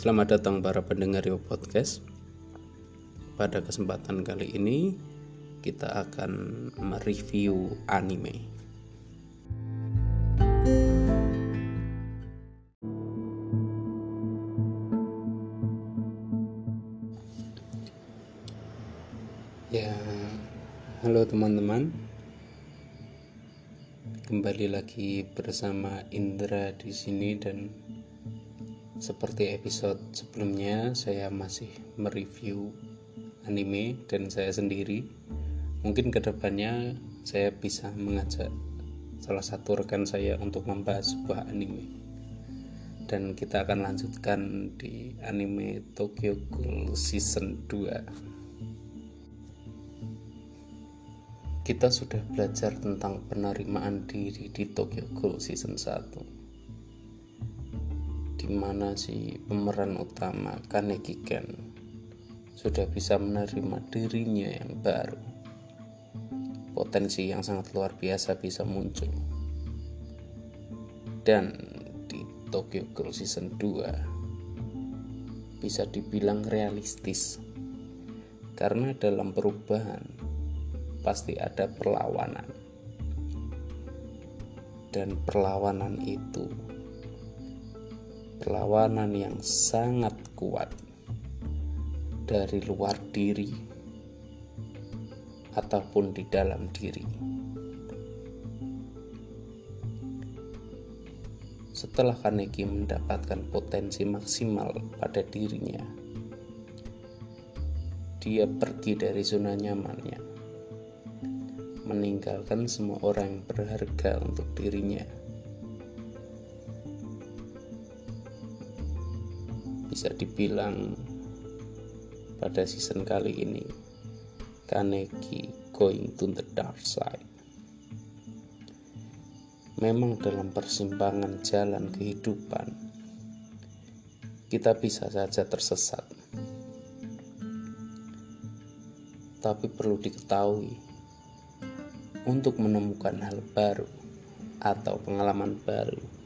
Selamat datang para pendengar Yo Podcast. Pada kesempatan kali ini kita akan mereview anime. Ya, halo teman-teman. Kembali lagi bersama Indra di sini dan seperti episode sebelumnya saya masih mereview anime dan saya sendiri. Mungkin ke depannya saya bisa mengajak salah satu rekan saya untuk membahas sebuah anime. Dan kita akan lanjutkan di anime Tokyo Ghoul Season 2. kita sudah belajar tentang penerimaan diri di Tokyo Ghoul Season 1 di mana si pemeran utama Kaneki Ken sudah bisa menerima dirinya yang baru. Potensi yang sangat luar biasa bisa muncul. Dan di Tokyo Ghoul Season 2 bisa dibilang realistis. Karena dalam perubahan pasti ada perlawanan. Dan perlawanan itu perlawanan yang sangat kuat dari luar diri ataupun di dalam diri. Setelah Kaneki mendapatkan potensi maksimal pada dirinya, dia pergi dari zona nyamannya meninggalkan semua orang yang berharga untuk dirinya. Bisa dibilang pada season kali ini Kaneki going to the dark side. Memang dalam persimpangan jalan kehidupan kita bisa saja tersesat. Tapi perlu diketahui untuk menemukan hal baru atau pengalaman baru.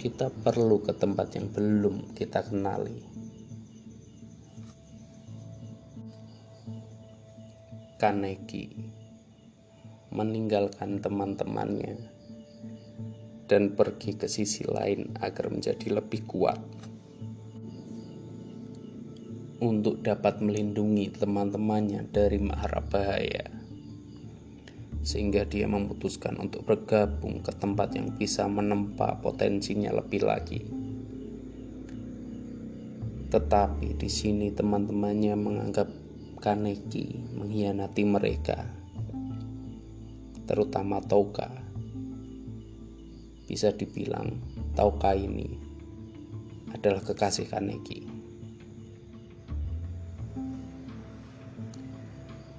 Kita perlu ke tempat yang belum kita kenali. Kaneki meninggalkan teman-temannya dan pergi ke sisi lain agar menjadi lebih kuat untuk dapat melindungi teman-temannya dari mahara bahaya sehingga dia memutuskan untuk bergabung ke tempat yang bisa menempa potensinya lebih lagi. Tetapi di sini teman-temannya menganggap Kaneki mengkhianati mereka, terutama Toka. Bisa dibilang Toka ini adalah kekasih Kaneki.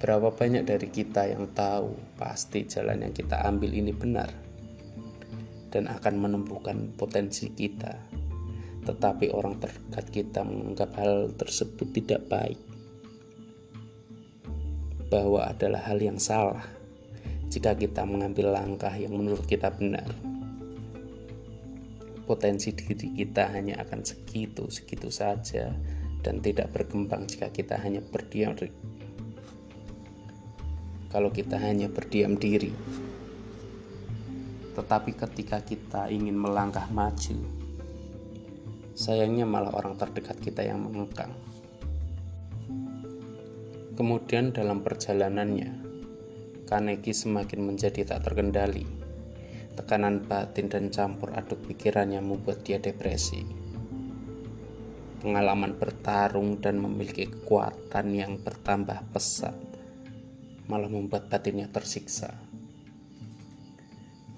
Berapa banyak dari kita yang tahu pasti jalan yang kita ambil ini benar dan akan menumbuhkan potensi kita. Tetapi orang terdekat kita menganggap hal tersebut tidak baik. Bahwa adalah hal yang salah jika kita mengambil langkah yang menurut kita benar. Potensi diri kita hanya akan segitu-segitu saja dan tidak berkembang jika kita hanya berdiam kalau kita hanya berdiam diri. Tetapi ketika kita ingin melangkah maju, sayangnya malah orang terdekat kita yang mengengkang. Kemudian dalam perjalanannya, Kaneki semakin menjadi tak terkendali. Tekanan batin dan campur aduk pikirannya membuat dia depresi. Pengalaman bertarung dan memiliki kekuatan yang bertambah pesat malah membuat batinnya tersiksa.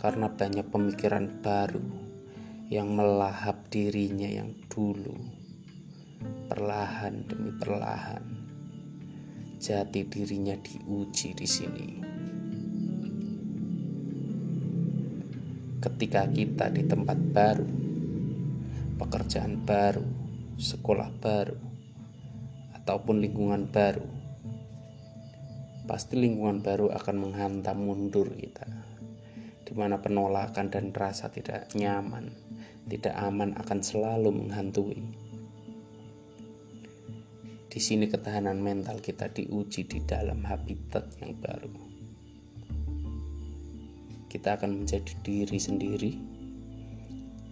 Karena banyak pemikiran baru yang melahap dirinya yang dulu, perlahan demi perlahan. Jati dirinya diuji di sini. Ketika kita di tempat baru, pekerjaan baru, sekolah baru, ataupun lingkungan baru, pasti lingkungan baru akan menghantam mundur kita di mana penolakan dan rasa tidak nyaman tidak aman akan selalu menghantui. Di sini ketahanan mental kita diuji di dalam habitat yang baru. Kita akan menjadi diri sendiri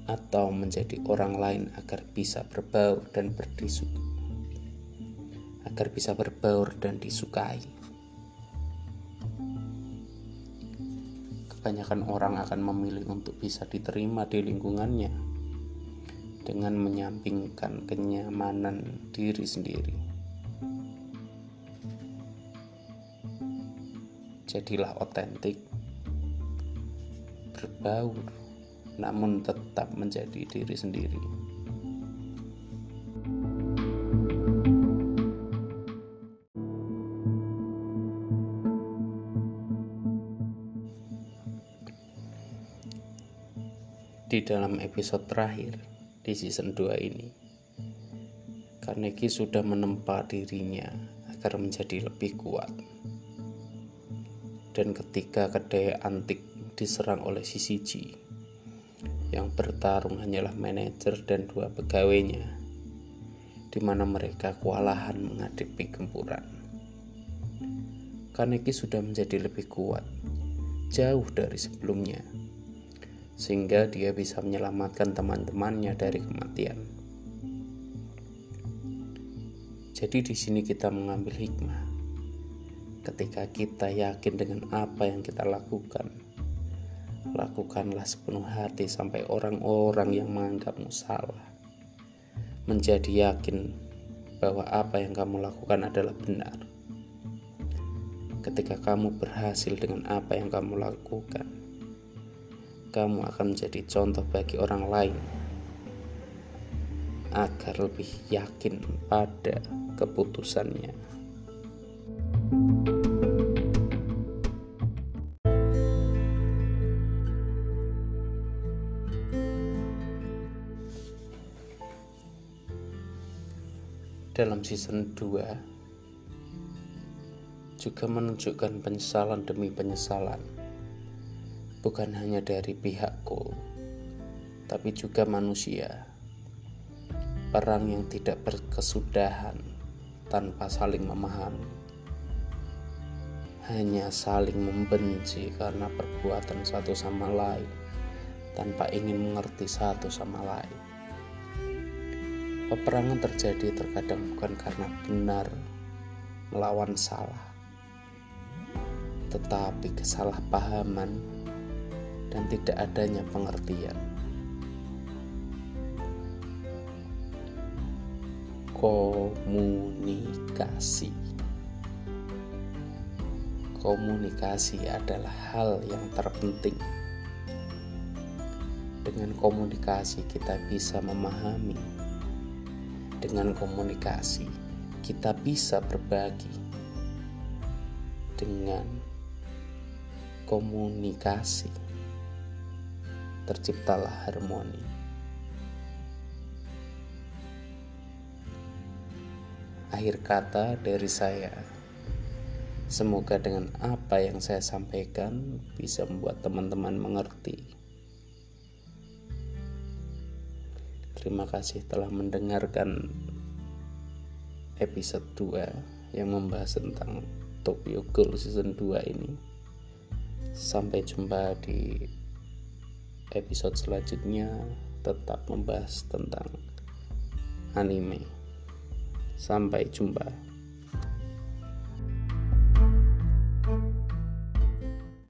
atau menjadi orang lain agar bisa berbaur dan berdisuk agar bisa berbaur dan disukai. Kebanyakan orang akan memilih untuk bisa diterima di lingkungannya dengan menyampingkan kenyamanan diri sendiri. Jadilah otentik, berbaur, namun tetap menjadi diri sendiri. Dalam episode terakhir di season 2 ini. Carnegie sudah menempa dirinya agar menjadi lebih kuat. Dan ketika kedai antik diserang oleh CCG, yang bertarung hanyalah manajer dan dua pegawainya, di mana mereka kewalahan menghadapi gempuran. Carnegie sudah menjadi lebih kuat, jauh dari sebelumnya sehingga dia bisa menyelamatkan teman-temannya dari kematian. Jadi di sini kita mengambil hikmah. Ketika kita yakin dengan apa yang kita lakukan, lakukanlah sepenuh hati sampai orang-orang yang menganggapmu salah. Menjadi yakin bahwa apa yang kamu lakukan adalah benar. Ketika kamu berhasil dengan apa yang kamu lakukan, kamu akan menjadi contoh bagi orang lain agar lebih yakin pada keputusannya. Dalam season 2 juga menunjukkan penyesalan demi penyesalan bukan hanya dari pihakku, tapi juga manusia. Perang yang tidak berkesudahan tanpa saling memahami, hanya saling membenci karena perbuatan satu sama lain tanpa ingin mengerti satu sama lain. Peperangan terjadi terkadang bukan karena benar melawan salah, tetapi kesalahpahaman dan tidak adanya pengertian. Komunikasi komunikasi adalah hal yang terpenting. Dengan komunikasi, kita bisa memahami. Dengan komunikasi, kita bisa berbagi. Dengan komunikasi, terciptalah harmoni. Akhir kata dari saya, semoga dengan apa yang saya sampaikan bisa membuat teman-teman mengerti. Terima kasih telah mendengarkan episode 2 yang membahas tentang Tokyo Ghoul season 2 ini. Sampai jumpa di episode selanjutnya tetap membahas tentang anime. Sampai jumpa.